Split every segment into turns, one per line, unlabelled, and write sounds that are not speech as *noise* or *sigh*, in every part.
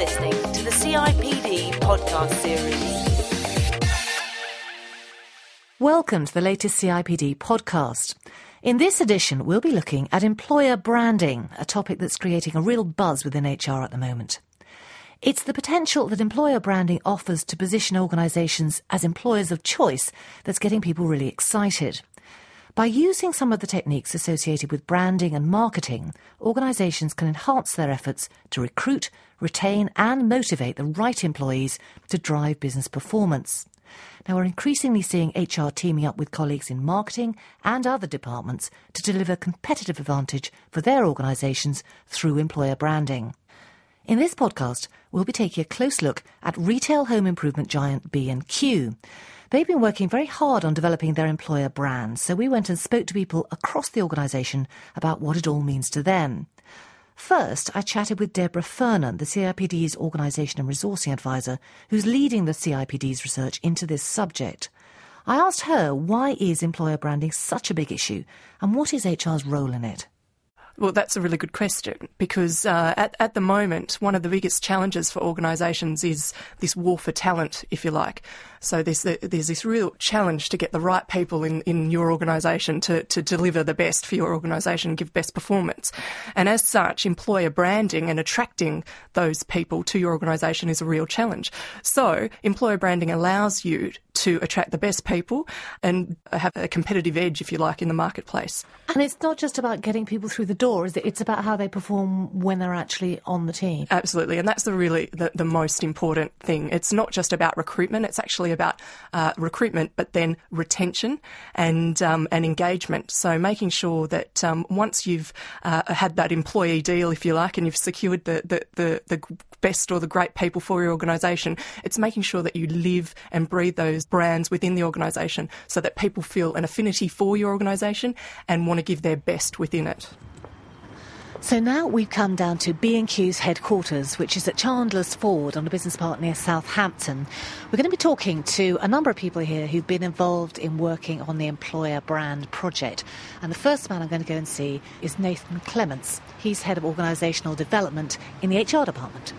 listening to the CIPD podcast series.
Welcome to the latest CIPD podcast. In this edition, we'll be looking at employer branding, a topic that's creating a real buzz within HR at the moment. It's the potential that employer branding offers to position organisations as employers of choice that's getting people really excited. By using some of the techniques associated with branding and marketing, organisations can enhance their efforts to recruit, retain, and motivate the right employees to drive business performance. Now, we're increasingly seeing HR teaming up with colleagues in marketing and other departments to deliver competitive advantage for their organisations through employer branding. In this podcast, we'll be taking a close look at retail home improvement giant B&Q. They've been working very hard on developing their employer brand, so we went and spoke to people across the organisation about what it all means to them. First, I chatted with Deborah Fernan, the CIPD's Organisation and Resourcing Advisor, who's leading the CIPD's research into this subject. I asked her why is employer branding such a big issue and what is HR's role in it?
Well, that's a really good question because uh, at, at the moment, one of the biggest challenges for organisations is this war for talent, if you like. So there's, there's this real challenge to get the right people in, in your organisation to, to deliver the best for your organisation, give best performance. And as such, employer branding and attracting those people to your organisation is a real challenge. So employer branding allows you to attract the best people and have a competitive edge, if you like, in the marketplace.
And it's not just about getting people through the door, is it? It's about how they perform when they're actually on the team.
Absolutely. And that's the really the, the most important thing. It's not just about recruitment, it's actually about uh, recruitment, but then retention and, um, and engagement. So making sure that um, once you've uh, had that employee deal, if you like, and you've secured the, the, the, the best or the great people for your organisation, it's making sure that you live and breathe those brands within the organisation so that people feel an affinity for your organisation and want to give their best within it.
So now we've come down to B&Q's headquarters, which is at Chandler's Ford on the business park near Southampton. We're going to be talking to a number of people here who've been involved in working on the employer brand project. And the first man I'm going to go and see is Nathan Clements. He's head of organisational development in the HR department.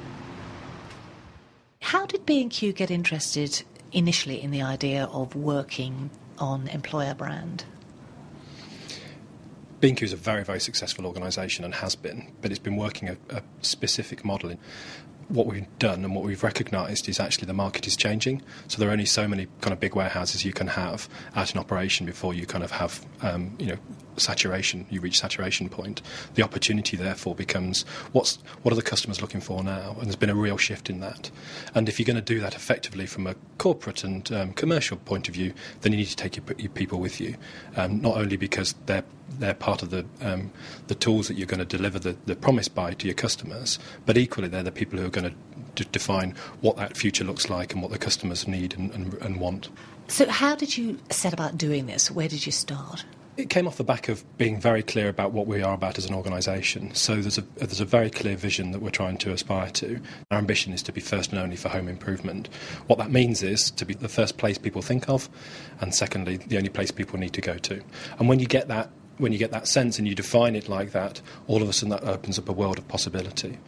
How did B&Q get interested initially in the idea of working on employer brand?
B&Q is a very, very successful organisation and has been, but it's been working a, a specific model. In what we've done and what we've recognised is actually the market is changing. So there are only so many kind of big warehouses you can have out in operation before you kind of have, um, you know, saturation. You reach saturation point. The opportunity, therefore, becomes what's what are the customers looking for now? And there's been a real shift in that. And if you're going to do that effectively from a corporate and um, commercial point of view, then you need to take your, your people with you, um, not only because they're they're part of the um, the tools that you're going to deliver the, the promise by to your customers, but equally they're the people who are going to define what that future looks like and what the customers need and, and, and want.
So, how did you set about doing this? Where did you start?
It came off the back of being very clear about what we are about as an organisation. So there's a there's a very clear vision that we're trying to aspire to. Our ambition is to be first and only for home improvement. What that means is to be the first place people think of, and secondly, the only place people need to go to. And when you get that when you get that sense and you define it like that, all of a sudden that opens up a world of possibility.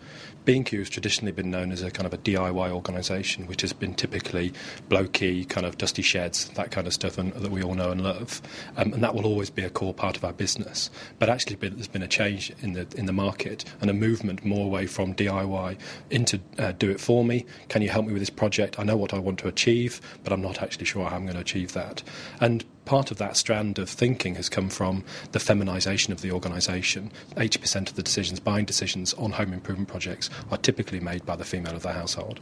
B&Q has traditionally been known as a kind of a DIY organisation, which has been typically blokey, kind of dusty sheds, that kind of stuff, and, that we all know and love, um, and that will always be a core part of our business. But actually, there's been a change in the in the market and a movement more away from DIY into uh, do it for me. Can you help me with this project? I know what I want to achieve, but I'm not actually sure how I'm going to achieve that. And part of that strand of thinking has come from the feminisation of the organisation. 80% of the decisions, buying decisions on home improvement projects, are typically made by the female of the household.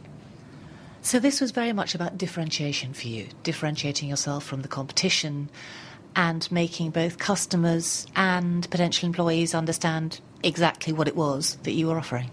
So this was very much about differentiation for you, differentiating yourself from the competition and making both customers and potential employees understand exactly what it was that you were offering.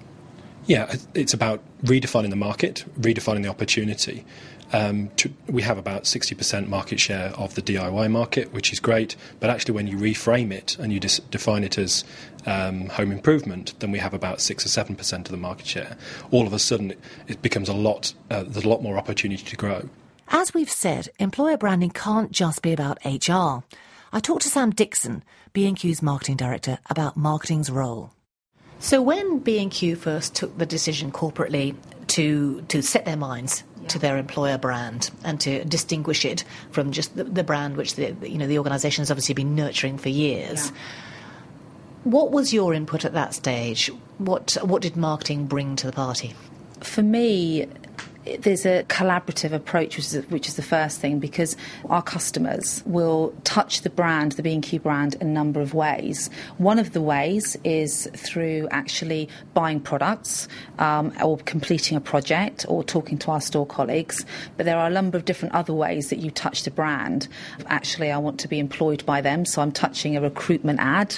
Yeah, it's about redefining the market, redefining the opportunity, um, to, we have about 60% market share of the DIY market, which is great. But actually, when you reframe it and you dis- define it as um, home improvement, then we have about six or seven percent of the market share. All of a sudden, it, becomes a lot. Uh, there's a lot more opportunity to grow.
As we've said, employer branding can't just be about HR. I talked to Sam Dixon, B&Q's marketing director, about marketing's role. So when B&Q first took the decision corporately to to set their minds to their employer brand and to distinguish it from just the, the brand which the you know the organisation has obviously been nurturing for years.
Yeah.
What was your input at that stage? What what did marketing bring to the party?
For me, there's a collaborative approach, which is, which is the first thing, because our customers will touch the brand, the B&Q brand, a number of ways. One of the ways is through actually buying products um, or completing a project or talking to our store colleagues. But there are a number of different other ways that you touch the brand. Actually, I want to be employed by them, so I'm touching a recruitment ad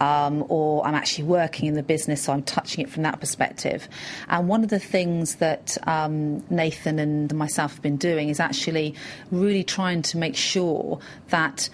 um, or I'm actually working in the business, so I'm touching it from that perspective. And one of the things that um, Nathan and myself have been doing is actually really trying to make sure that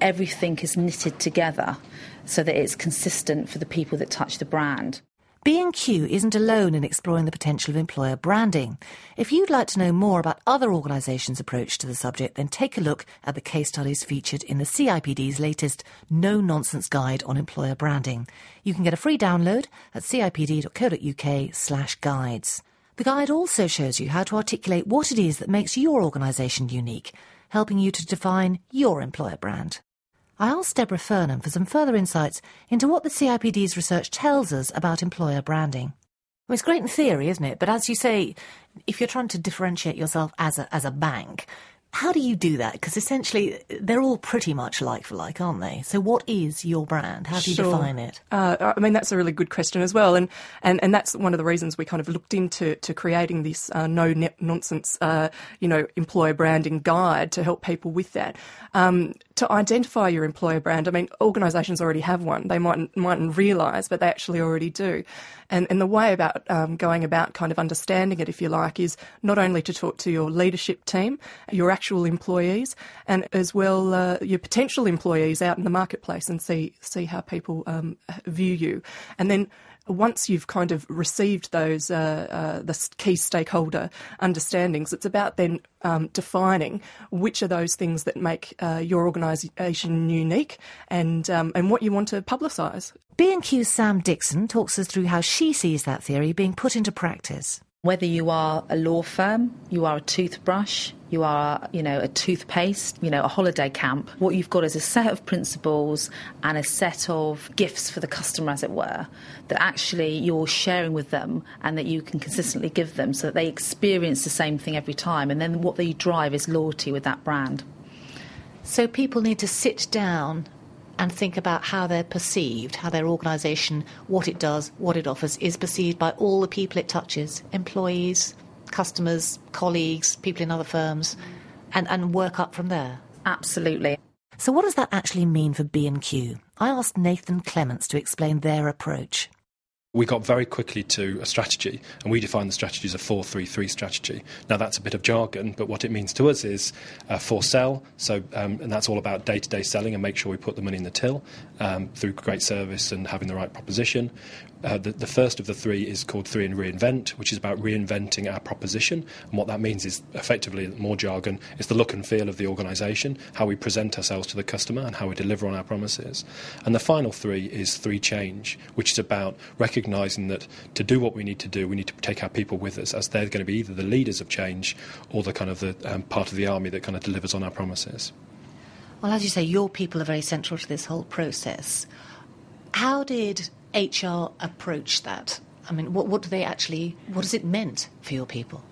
everything is knitted together so that it's consistent for the people that touch the brand.
B&Q isn't alone in exploring the potential of employer branding. If you'd like to know more about other organisations' approach to the subject, then take a look at the case studies featured in the CIPD's latest No Nonsense Guide on Employer Branding. You can get a free download at cipd.co.uk slash guides. The guide also shows you how to articulate what it is that makes your organisation unique, helping you to define your employer brand. I asked Deborah Furnham for some further insights into what the CIPD's research tells us about employer branding. Well, it's great in theory, isn't it? But as you say, if you're trying to differentiate yourself as a, as a bank, how do you do that? Because essentially, they're all pretty much like for like, aren't they? So, what is your brand? How do you
Sure.
define it?
Uh, I mean, that's a really good question as well, and, and, and that's one of the reasons we kind of looked into to creating this uh, no nonsense, uh, you know, employer branding guide to help people with that. Um, to identify your employer brand, I mean, organisations already have one. They mightn't mightn't realise, but they actually already do. And and the way about um, going about kind of understanding it, if you like, is not only to talk to your leadership team, your actual employees, and as well uh, your potential employees out in the marketplace, and see see how people um, view you, and then once you've kind of received those uh, uh, the key stakeholder understandings, it's about then um, defining which are those things that make uh, your organisation unique and um, and what you want to publicise.
B&Q's Sam Dixon talks us through how she sees that theory being put into practice.
Whether you are a law firm, you are a toothbrush, you are, you know, a toothpaste, you know, a holiday camp, what you've got is a set of principles and a set of gifts for the customer, as it were, that actually you're sharing with them and that you can consistently give them so that they experience the same thing every time. And then what they drive is loyalty with that brand.
So people need to sit down and think about how they're perceived, how their organisation, what it does, what it offers, is perceived by all the people it touches employees, customers, colleagues, people in other firms, and, and work up from there.
Absolutely.
So, what does that actually mean for B&Q? I asked Nathan Clements to explain their approach.
We got very quickly to a strategy, and we defined the strategy as a 4 3 3 strategy. Now, that's a bit of jargon, but what it means to us is uh, for sell, so, um, and that's all about day to day selling and make sure we put the money in the till um, through great service and having the right proposition. Uh, the, the first of the three is called Three and Reinvent, which is about reinventing our proposition. And what that means is effectively, more jargon, it's the look and feel of the organisation, how we present ourselves to the customer, and how we deliver on our promises. And the final three is Three Change, which is about recognising that to do what we need to do, we need to take our people with us, as they're going to be either the leaders of change or the kind of the um, part of the army that kind of delivers on our promises.
Well, as you say, your people are very central to this whole process. How did HR approach that? I mean, what, what do they actually, what has it meant for your people?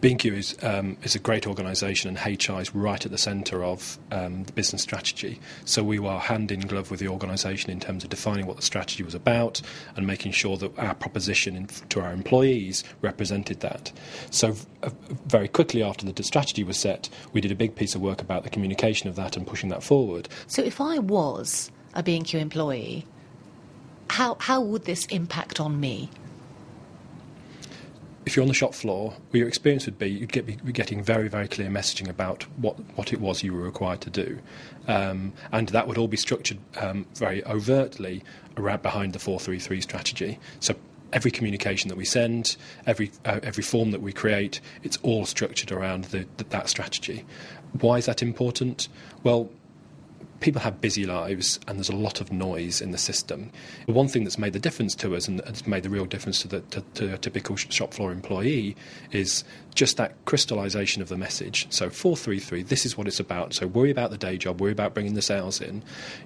B&Q is, um, is a great organisation and HR is right at the centre of um, the business strategy. So we were hand in glove with the organisation in terms of defining what the strategy was about and making sure that our proposition in, to our employees represented that. So uh, very quickly after the strategy was set, we did a big piece of work about the communication of that and pushing that forward.
So if I was a B&Q employee, how, how would this impact on me?
if you're on the shop floor, your experience would be you'd get, be getting very, very clear messaging about what, what it was you were required to do. Um, and that would all be structured um, very overtly around behind the 433 strategy. So every communication that we send, every, uh, every form that we create, it's all structured around the, the, that strategy. Why is that important? Well, people have busy lives and there's a lot of noise in the system. The one thing that's made the difference to us and has made the real difference to, the, to, to a typical shop floor employee is just that crystallisation of the message. So 433, this is what it's about. So worry about the day job, worry about bringing the sales in.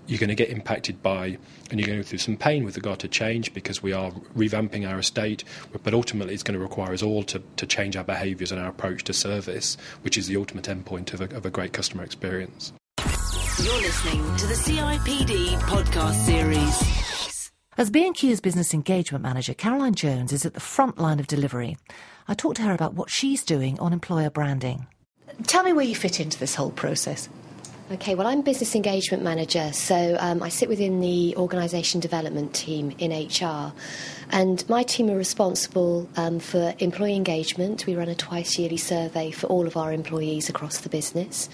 You're going to get impacted by, and you're going through some pain with regard to change because we are revamping our estate, but ultimately it's going to require us all to, to change our behaviours and our approach to service, which is the ultimate endpoint of a, of a great customer experience.
You're listening to the CIPD podcast series.
As B&Q's business engagement manager, Caroline Jones is at the front line of delivery. I talked to her about what she's doing on employer branding. Tell me where you fit into this whole process.
Okay, well, I'm business engagement manager, so um, I sit within the organisation development team in HR. And my team are responsible um, for employee engagement. We run a twice yearly survey for all of our employees across the business.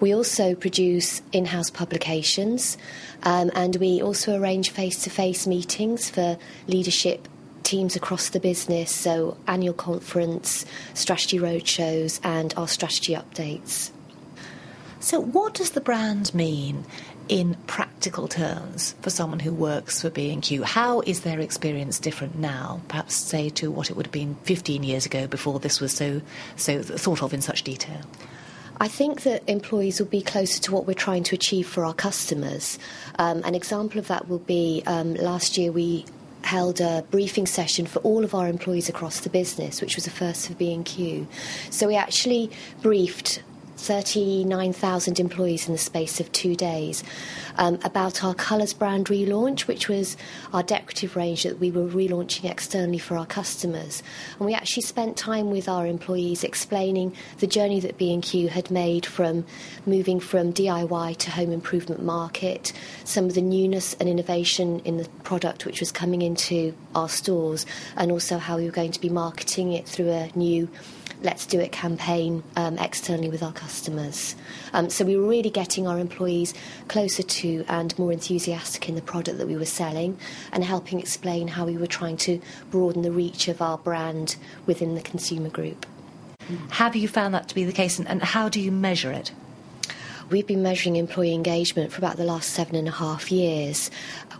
We also produce in house publications, um, and we also arrange face to face meetings for leadership teams across the business, so annual conference, strategy roadshows, and our strategy updates.
So, what does the brand mean in practical terms for someone who works for B&Q? How is their experience different now, perhaps say to what it would have been 15 years ago before this was so so thought of in such detail?
I think that employees will be closer to what we're trying to achieve for our customers. Um, an example of that will be um, last year we held a briefing session for all of our employees across the business, which was a first for B&Q. So we actually briefed 39,000 employees in the space of two days um, about our Colours brand relaunch, which was our decorative range that we were relaunching externally for our customers. And we actually spent time with our employees explaining the journey that B&Q had made from moving from DIY to home improvement market, some of the newness and innovation in the product which was coming into our stores, and also how we were going to be marketing it through a new Let's Do It campaign um, externally with our customers. Um, so we were really getting our employees closer to and more enthusiastic in the product that we were selling and helping explain how we were trying to broaden the reach of our brand within the consumer group.
Have you found that to be the case and, and how do you measure it?
We've been measuring employee engagement for about the last seven and a half years.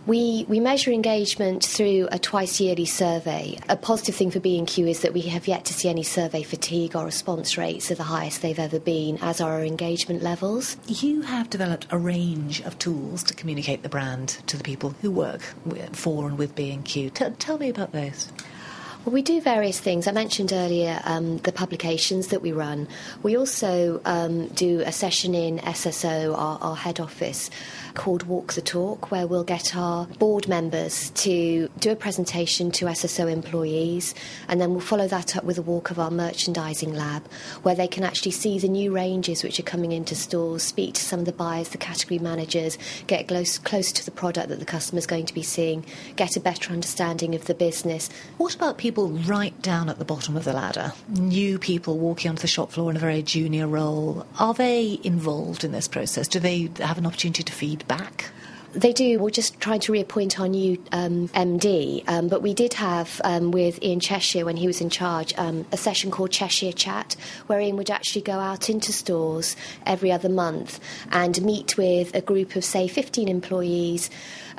We, we measure engagement through a twice yearly survey. A positive thing for B&Q is that we have yet to see any survey fatigue. Our response rates are the highest they've ever been, as are our engagement levels.
You have developed a range of tools to communicate the brand to the people who work for and with B&Q. T- tell me about those.
Well, we do various things. I mentioned earlier um, the publications that we run. We also um, do a session in SSO, our, our head office, called Walk the Talk, where we'll get our board members to do a presentation to SSO employees, and then we'll follow that up with a walk of our merchandising lab, where they can actually see the new ranges which are coming into stores, speak to some of the buyers, the category managers, get close, close to the product that the customer's going to be seeing, get a better understanding of the business.
What about people right down at the bottom of the ladder? New people walking onto the shop floor in a very junior role. Are they involved in this process? Do they have an opportunity to feed back?
They do. We're just trying to reappoint our new um, MD, um, but we did have um, with Ian Cheshire when he was in charge um, a session called Cheshire Chat, where Ian would actually go out into stores every other month and meet with a group of say 15 employees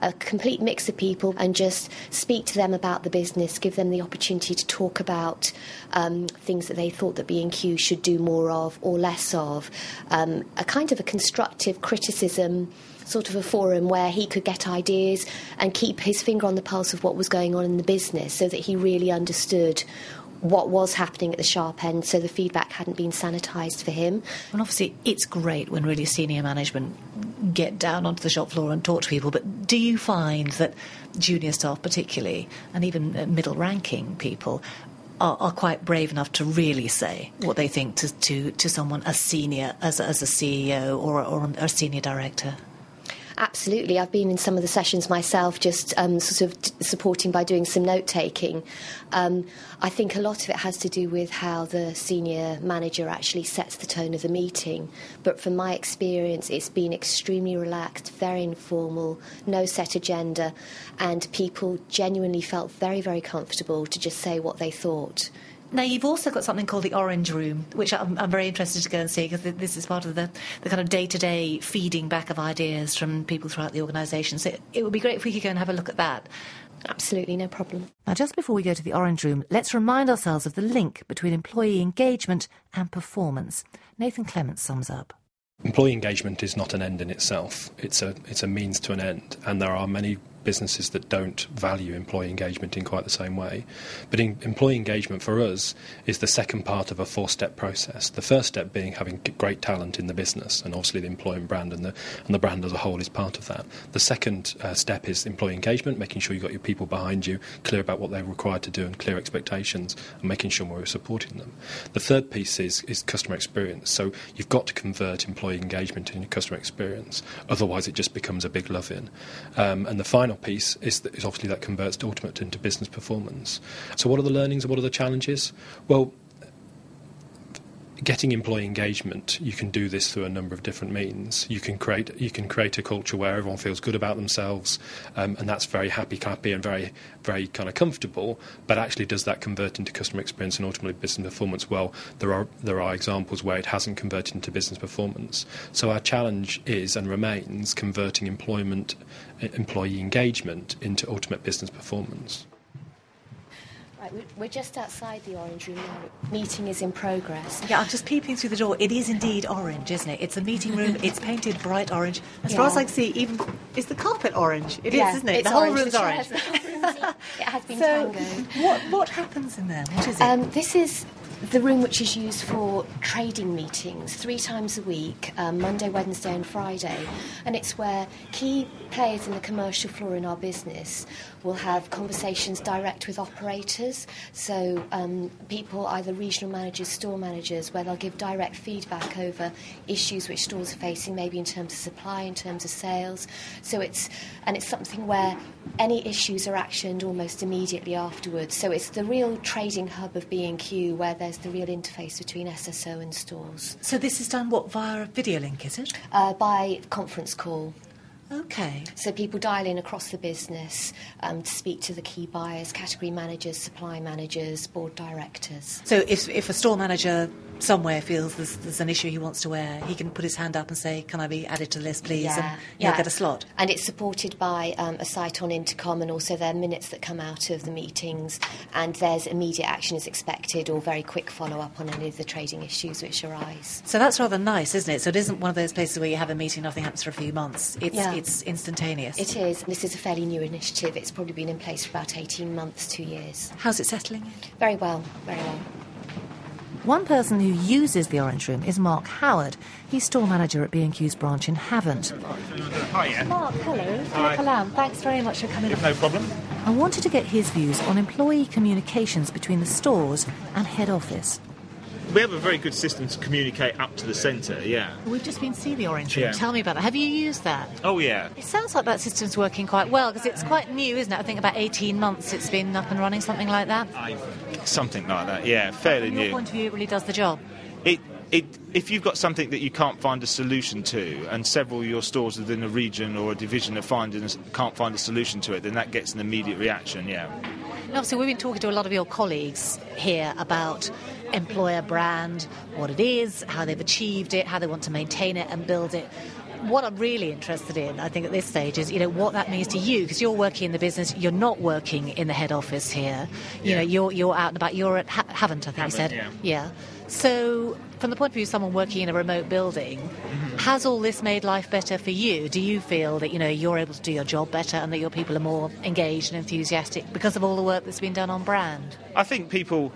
a complete mix of people and just speak to them about the business, give them the opportunity to talk about um, things that they thought that B&Q should do more of or less of, um, a kind of a constructive criticism sort of a forum where he could get ideas and keep his finger on the pulse of what was going on in the business so that he really understood what was happening at the sharp end so the feedback hadn't been sanitised for him.
And obviously, it's great when really senior management get down onto the shop floor and talk to people, but do you find that junior staff, particularly, and even uh, middle ranking people, are, are, quite brave enough to really say what they think to, to, to someone as senior as, as a CEO or, or a senior director?
Absolutely. I've been in some of the sessions myself, just um, sort of t- supporting by doing some note taking. Um, I think a lot of it has to do with how the senior manager actually sets the tone of the meeting. But from my experience, it's been extremely relaxed, very informal, no set agenda, and people genuinely felt very, very comfortable to just say what they thought
Now, you've also got something called the Orange Room, which I'm, I'm very interested to go and see because this is part of the, the kind of day to day feeding back of ideas from people throughout the organisation. So it would be great if we could go and have a look at that.
Absolutely, no problem.
Now, just before we go to the Orange Room, let's remind ourselves of the link between employee engagement and performance. Nathan Clements sums up.
Employee engagement is not an end in itself. It's a it's a means to an end, and there are many businesses that don't value employee engagement in quite the same way. But in, employee engagement for us is the second part of a four step process. The first step being having great talent in the business, and obviously the employee brand and the, and the brand as a whole is part of that. The second uh, step is employee engagement, making sure you've got your people behind you, clear about what they're required to do, and clear expectations, and making sure we're supporting them. The third piece is, is customer experience. So you've got to convert employee engagement into customer experience, otherwise, it just becomes a big love in. Um, and the final final piece is, that, is obviously that converts to ultimate into business performance. So, what are the learnings and what are the challenges? Well, getting employee engagement, you can do this through a number of different means. You can create you can create a culture where everyone feels good about themselves, um, and that's very happy, clappy, and very very kind of comfortable. But actually, does that convert into customer experience and ultimately business performance? Well, there are there are examples where it hasn't converted into business performance. So our challenge is and remains converting employment employee engagement into ultimate business performance.
Right, we're just outside the Orange Room now. Meeting is in progress.
Yeah, I'm just peeping through the door. It is indeed orange, isn't it? It's a meeting room. *laughs* it's painted bright orange. As yeah. far as I can see, even is the carpet orange? It
yeah,
is, isn't it?
the
whole
orange.
room's *laughs* orange.
it has been
so,
tangoed.
What what happens in there? What is it?
Um, this is the room which is used for trading meetings three times a week um, Monday, Wednesday, and Friday. And it's where key players in the commercial floor in our business will have conversations direct with operators. So, um, people, either regional managers, store managers, where they'll give direct feedback over issues which stores are facing, maybe in terms of supply, in terms of sales. So, it's and it's something where any issues are actioned almost immediately afterwards. So, it's the real trading hub of B&Q where there's the real interface between SSO and stores.
So, this is done what via a video link, is it?
Uh, by conference call.
Okay.
So people dial in across the business um, to speak to the key buyers, category managers, supply managers, board directors.
So if, if a store manager somewhere feels there's, there's, an issue he wants to wear, he can put his hand up and say, "Can I be added to the list, please?"
Yeah,
and yeah. he'll get a slot.
And it's supported by um, a site on Intercom, and also there are minutes that come out of the meetings, and there's immediate action is expected or very quick follow up on any of the trading issues which arise.
So that's rather nice, isn't it? So it isn't one of those places where you have a meeting, nothing happens for a few months. It's
yeah.
it's instantaneous.
It is. This is a fairly new initiative. It's probably been in place for about 18 months, two years.
How's it settling?
Very well, very well.
One person who uses the Orange Room is Mark Howard. He's store manager at B&Q's branch in Havant.
Hi,
Mark, hello. Hi. Thanks very much for coming.
No problem.
I wanted to get his views on employee communications between the stores and head office
we have a very good system to communicate up to the centre, yeah.
We've just been to see the Orange Room. Yeah. Tell me about that. Have you used that?
Oh, yeah.
It sounds like that system's working quite well because it's quite new, isn't it? I think about 18 months it's been up and running, something like that.
I, something like that, yeah. Fairly new.
From
your
point of view, it really does the job.
It, it, if you've got something that you can't find a solution to, and several of your stores within a region or a division are finding, can't find a solution to it, then that gets an immediate reaction, yeah.
And obviously, we've been talking to a lot of your colleagues here about employer brand, what it is, how they've achieved it, how they want to maintain it and build it what I'm really interested in, I think, at this stage is, you know, what that means to you because you're working in the business. You're not working in the head office here. You yeah. know, you're you're out and about. You're at ha- Havant, I think
Havant, you
said.
Yeah.
yeah. So, from the point of view of someone working in a remote building, mm-hmm. has all this made life better for you? Do you feel that you know you're able to do your job better and that your people are more engaged and enthusiastic because of all the work that's been done on brand?
I think people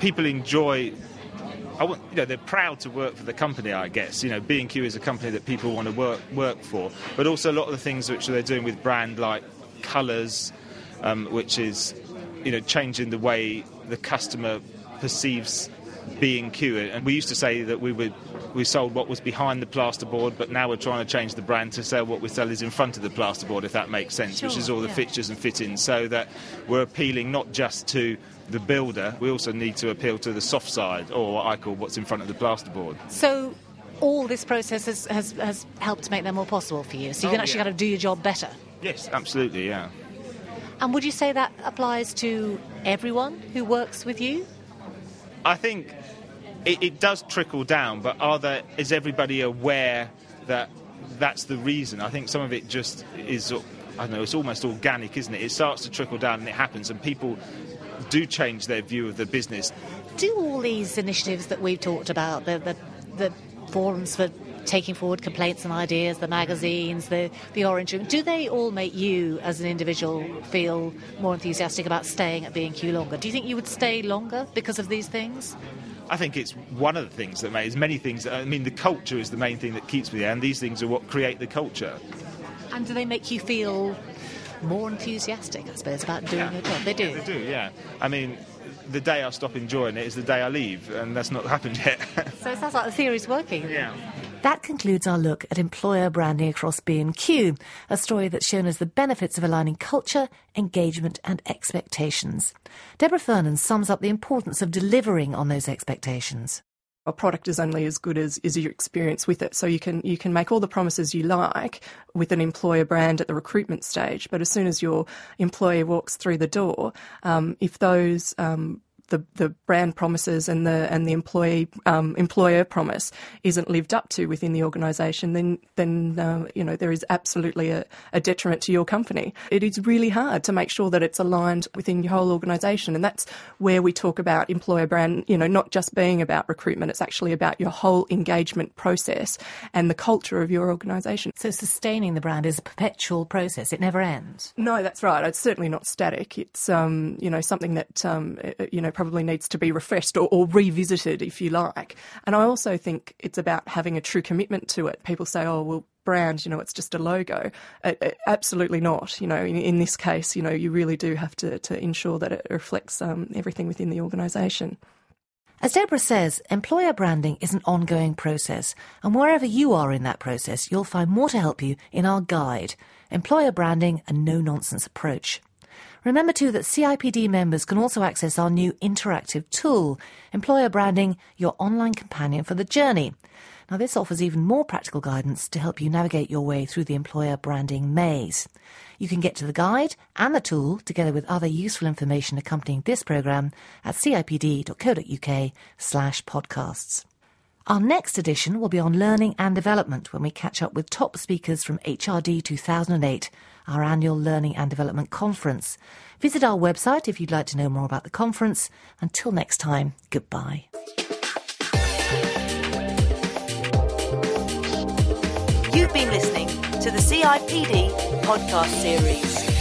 people enjoy. I want, you know, they're proud to work for the company. I guess you know, B&Q is a company that people want to work work for. But also a lot of the things which they're doing with brand, like colours, um, which is you know changing the way the customer perceives B&Q. And we used to say that we would we sold what was behind the plasterboard, but now we're trying to change the brand to sell what we sell is in front of the plasterboard, if that makes sense,
sure,
which is all the
yeah.
fixtures and fittings, so that we're appealing not just to the builder, we also need to appeal to the soft side, or what I call what's in front of the plasterboard.
So all this process has, has, has helped make that more possible for you, so you
oh,
can actually
yeah.
kind of do your job better.
Yes, absolutely, yeah.
And would you say that applies to everyone who works with you?
I think it, it does trickle down, but are there, is everybody aware that that's the reason? I think some of it just is, I don't know, it's almost organic, isn't it? It starts to trickle down and it happens, and people do change their view of the business.
Do all these initiatives that we've talked about, the, the, the forums for taking forward complaints and ideas, the magazines, the, the Orange Room, do they all make you as an individual feel more enthusiastic about staying at B&Q longer? Do you think you would stay longer because of these things?
I think it's one of the things that makes many things. I mean, the culture is the main thing that keeps me there, and these things are what create the culture.
And do they make you feel more enthusiastic, I suppose, about doing
Yeah.
your job? They do.
They do, yeah. I mean, the day I stop enjoying it is the day I leave, and that's not happened yet.
So it sounds like the theory's working. *laughs*
yeah.
That concludes our look at employer branding across B&Q, a story that's shown us the benefits of aligning culture, engagement and expectations. Deborah Fernan sums up the importance of delivering on those expectations.
a product is only as good as is your experience with it. So you can you can make all the promises you like with an employer brand at the recruitment stage, but as soon as your employee walks through the door, um, if those um, the, the brand promises and the and the employee um, employer promise isn't lived up to within the organisation, then then uh, you know there is absolutely a, a detriment to your company. It is really hard to make sure that it's aligned within your whole organisation, and that's where we talk about employer brand. You know, not just being about recruitment; it's actually about your whole engagement process and the culture of your organisation.
So sustaining the brand is a perpetual process. It never ends.
No, that's right. It's certainly not static. It's um, you know something that um, uh, you know probably needs to be refreshed or, or revisited, if you like. And I also think it's about having a true commitment to it. People say, "Oh, well." Brand, you know, it's just a logo. Absolutely not. You know, in, in this case, you know, you really do have to, to ensure that it reflects um, everything within the organisation.
As Deborah says, employer branding is an ongoing process, and wherever you are in that process, you'll find more to help you in our guide, Employer Branding a No Nonsense Approach. Remember too that CIPD members can also access our new interactive tool, Employer Branding, your online companion for the journey. Now, this offers even more practical guidance to help you navigate your way through the employer branding maze. You can get to the guide and the tool, together with other useful information accompanying this programme, at cipd.co.uk slash podcasts. Our next edition will be on learning and development when we catch up with top speakers from HRD 2008, our annual Learning and Development Conference. Visit our website if you'd like to know more about the conference. Until next time, goodbye.
You've been listening to the CIPD podcast series.